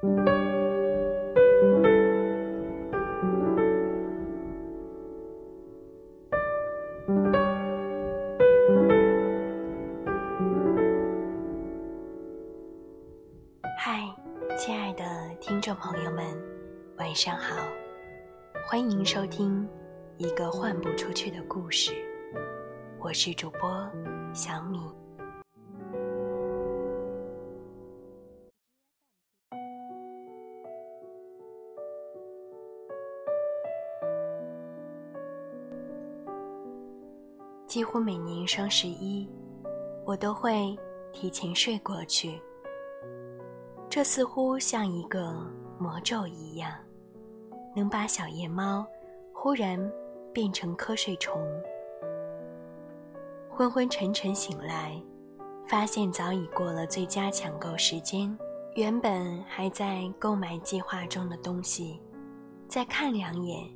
嗨，亲爱的听众朋友们，晚上好，欢迎收听《一个换不出去的故事》，我是主播小米。几乎每年双十一，我都会提前睡过去。这似乎像一个魔咒一样，能把小夜猫忽然变成瞌睡虫。昏昏沉沉醒来，发现早已过了最佳抢购时间。原本还在购买计划中的东西，再看两眼，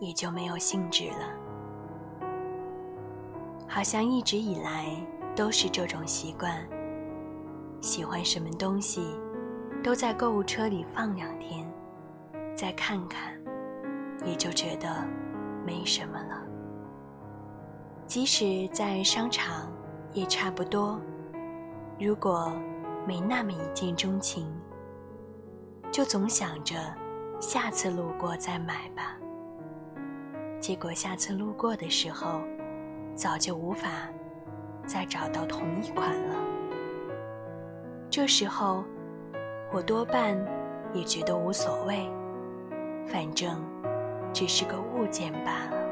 也就没有兴致了。好像一直以来都是这种习惯。喜欢什么东西，都在购物车里放两天，再看看，也就觉得没什么了。即使在商场，也差不多。如果没那么一见钟情，就总想着下次路过再买吧。结果下次路过的时候，早就无法再找到同一款了。这时候，我多半也觉得无所谓，反正只是个物件罢了。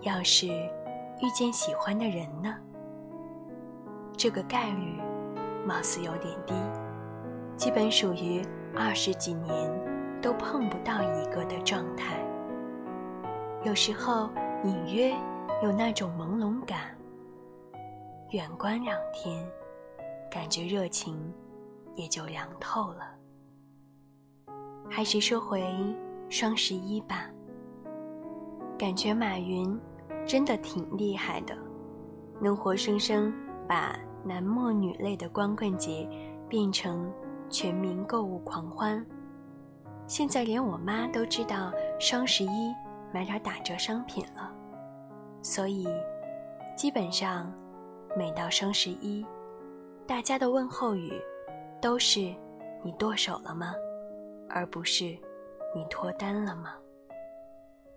要是遇见喜欢的人呢？这个概率貌似有点低，基本属于二十几年都碰不到一个的状态。有时候。隐约有那种朦胧感，远观两天，感觉热情也就凉透了。还是说回双十一吧，感觉马云真的挺厉害的，能活生生把男莫女泪的光棍节变成全民购物狂欢。现在连我妈都知道双十一。买点打折商品了，所以基本上每到双十一，大家的问候语都是“你剁手了吗”，而不是“你脱单了吗”。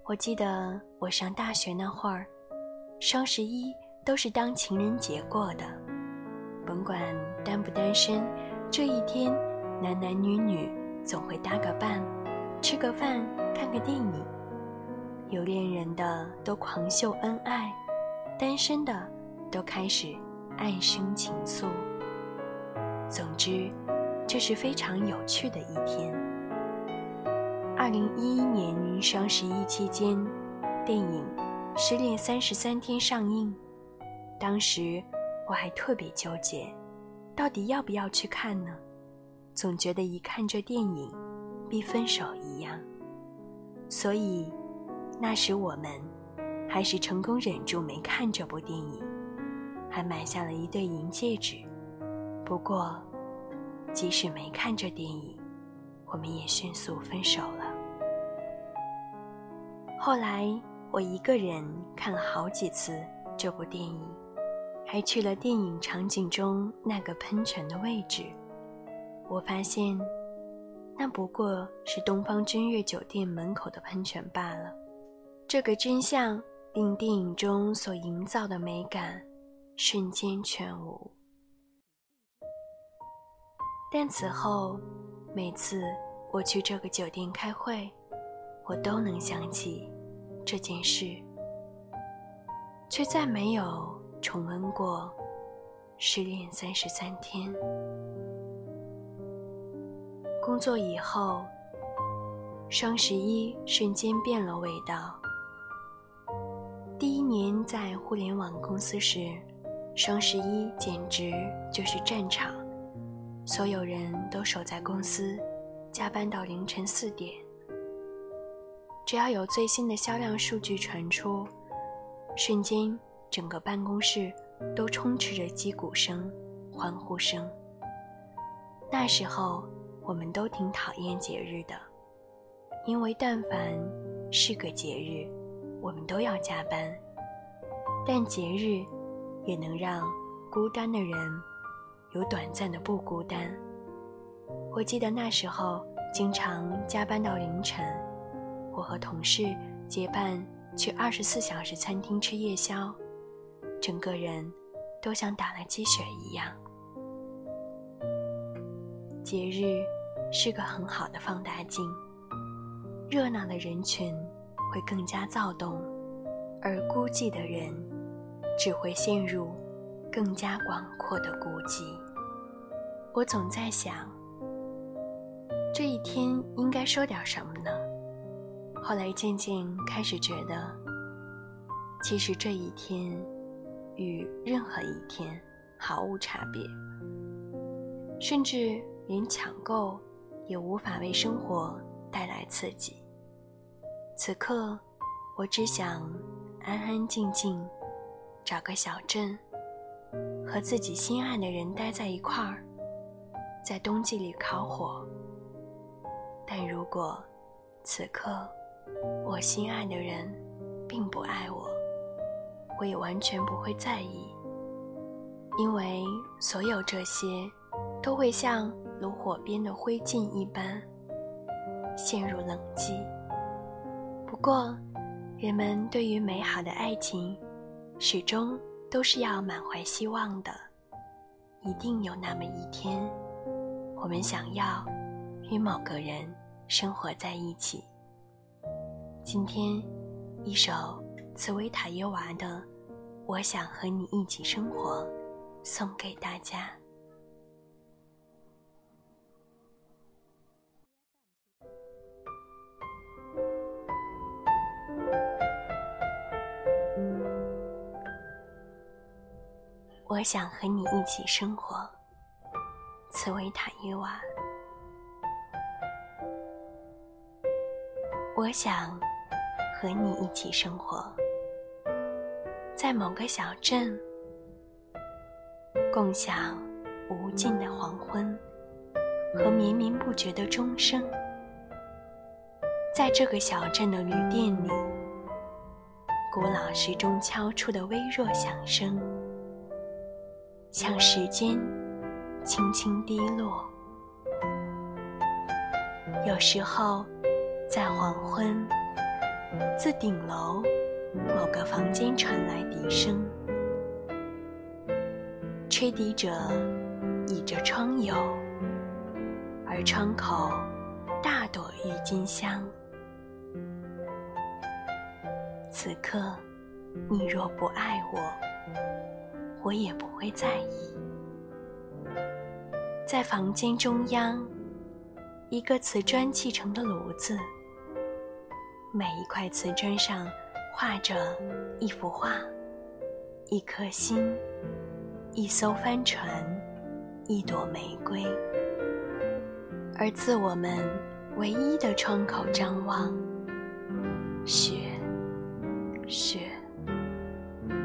我记得我上大学那会儿，双十一都是当情人节过的，甭管单不单身，这一天男男女女总会搭个伴，吃个饭，看个电影。有恋人的都狂秀恩爱，单身的都开始暗生情愫。总之，这是非常有趣的一天。二零一一年双十一期间，电影《失恋三十三天》上映，当时我还特别纠结，到底要不要去看呢？总觉得一看这电影，必分手一样，所以。那时我们还是成功忍住没看这部电影，还买下了一对银戒指。不过，即使没看这电影，我们也迅速分手了。后来我一个人看了好几次这部电影，还去了电影场景中那个喷泉的位置。我发现，那不过是东方君悦酒店门口的喷泉罢了。这个真相令电影中所营造的美感瞬间全无。但此后，每次我去这个酒店开会，我都能想起这件事，却再没有重温过失恋三十三天。工作以后，双十一瞬间变了味道。第一年在互联网公司时，双十一简直就是战场，所有人都守在公司，加班到凌晨四点。只要有最新的销量数据传出，瞬间整个办公室都充斥着击鼓声、欢呼声。那时候我们都挺讨厌节日的，因为但凡是个节日，我们都要加班。但节日也能让孤单的人有短暂的不孤单。我记得那时候经常加班到凌晨，我和同事结伴去二十四小时餐厅吃夜宵，整个人都像打了鸡血一样。节日是个很好的放大镜，热闹的人群会更加躁动，而孤寂的人只会陷入更加广阔的孤寂。我总在想。这一天应该说点什么呢？后来渐渐开始觉得，其实这一天与任何一天毫无差别，甚至连抢购也无法为生活带来刺激。此刻，我只想安安静静找个小镇，和自己心爱的人待在一块儿，在冬季里烤火。但如果此刻我心爱的人并不爱我，我也完全不会在意，因为所有这些都会像炉火边的灰烬一般陷入冷寂。不过，人们对于美好的爱情始终都是要满怀希望的，一定有那么一天，我们想要。与某个人生活在一起。今天，一首茨维塔耶娃的《我想和你一起生活》送给大家。我想和你一起生活，茨维塔耶娃。我想和你一起生活，在某个小镇，共享无尽的黄昏和绵绵不绝的钟声。在这个小镇的旅店里，古老时钟敲出的微弱响声，像时间轻轻滴落。有时候。在黄昏，自顶楼某个房间传来笛声，吹笛者倚着窗游，而窗口大朵郁金香。此刻，你若不爱我，我也不会在意。在房间中央，一个瓷砖砌成的炉子。每一块瓷砖上画着一幅画，一颗心，一艘帆船，一朵玫瑰。而自我们唯一的窗口张望，雪，雪，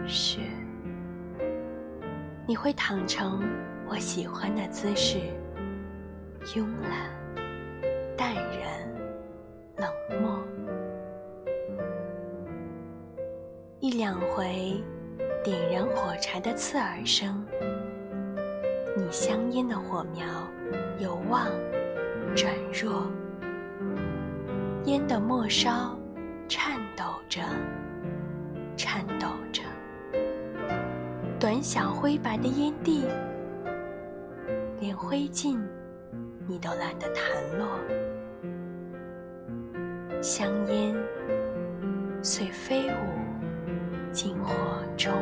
雪。你会躺成我喜欢的姿势，慵懒，淡然，冷漠。一两回点燃火柴的刺耳声，你香烟的火苗由旺转弱，烟的末梢颤抖着，颤抖着，短小灰白的烟蒂，连灰烬你都懒得弹落，香烟随飞舞。进火中。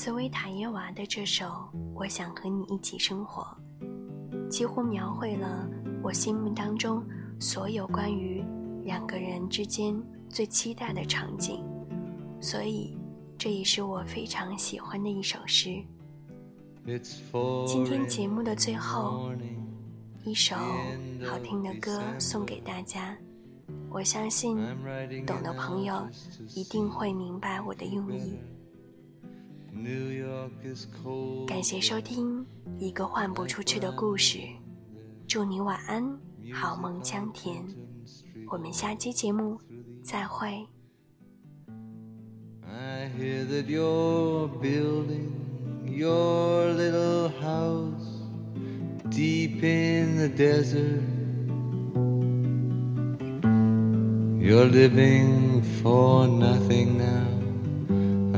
茨维塔耶娃的这首《我想和你一起生活》，几乎描绘了我心目当中所有关于两个人之间最期待的场景，所以这也是我非常喜欢的一首诗。今天节目的最后，一首好听的歌送给大家。我相信，懂的朋友一定会明白我的用意。感谢收听一个换不出去的故事，祝你晚安，好梦香甜。我们下期节目再会。I hear that you're building your little house deep in the desert. You're living for nothing now.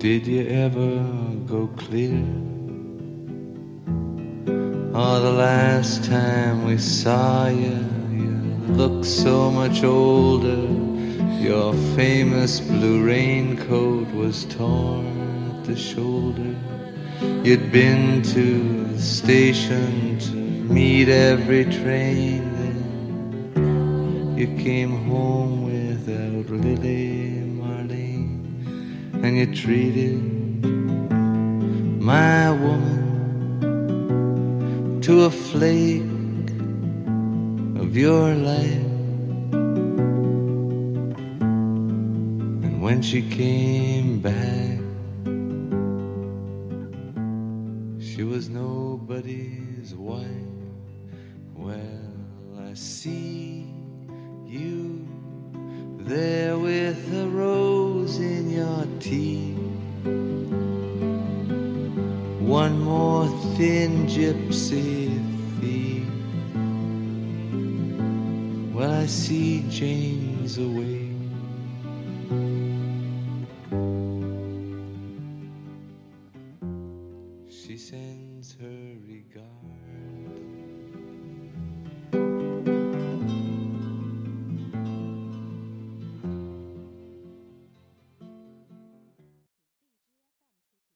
Did you ever go clear? Oh, the last time we saw you, you looked so much older your famous blue raincoat was torn at the shoulder. You'd been to the station to meet every train. Then you came home without Lily and you treated my woman to a flake of your life. And when she came back, she was nobody's wife. Well, I see you there with a rose your. One more thin gypsy thief. Well, I see James away.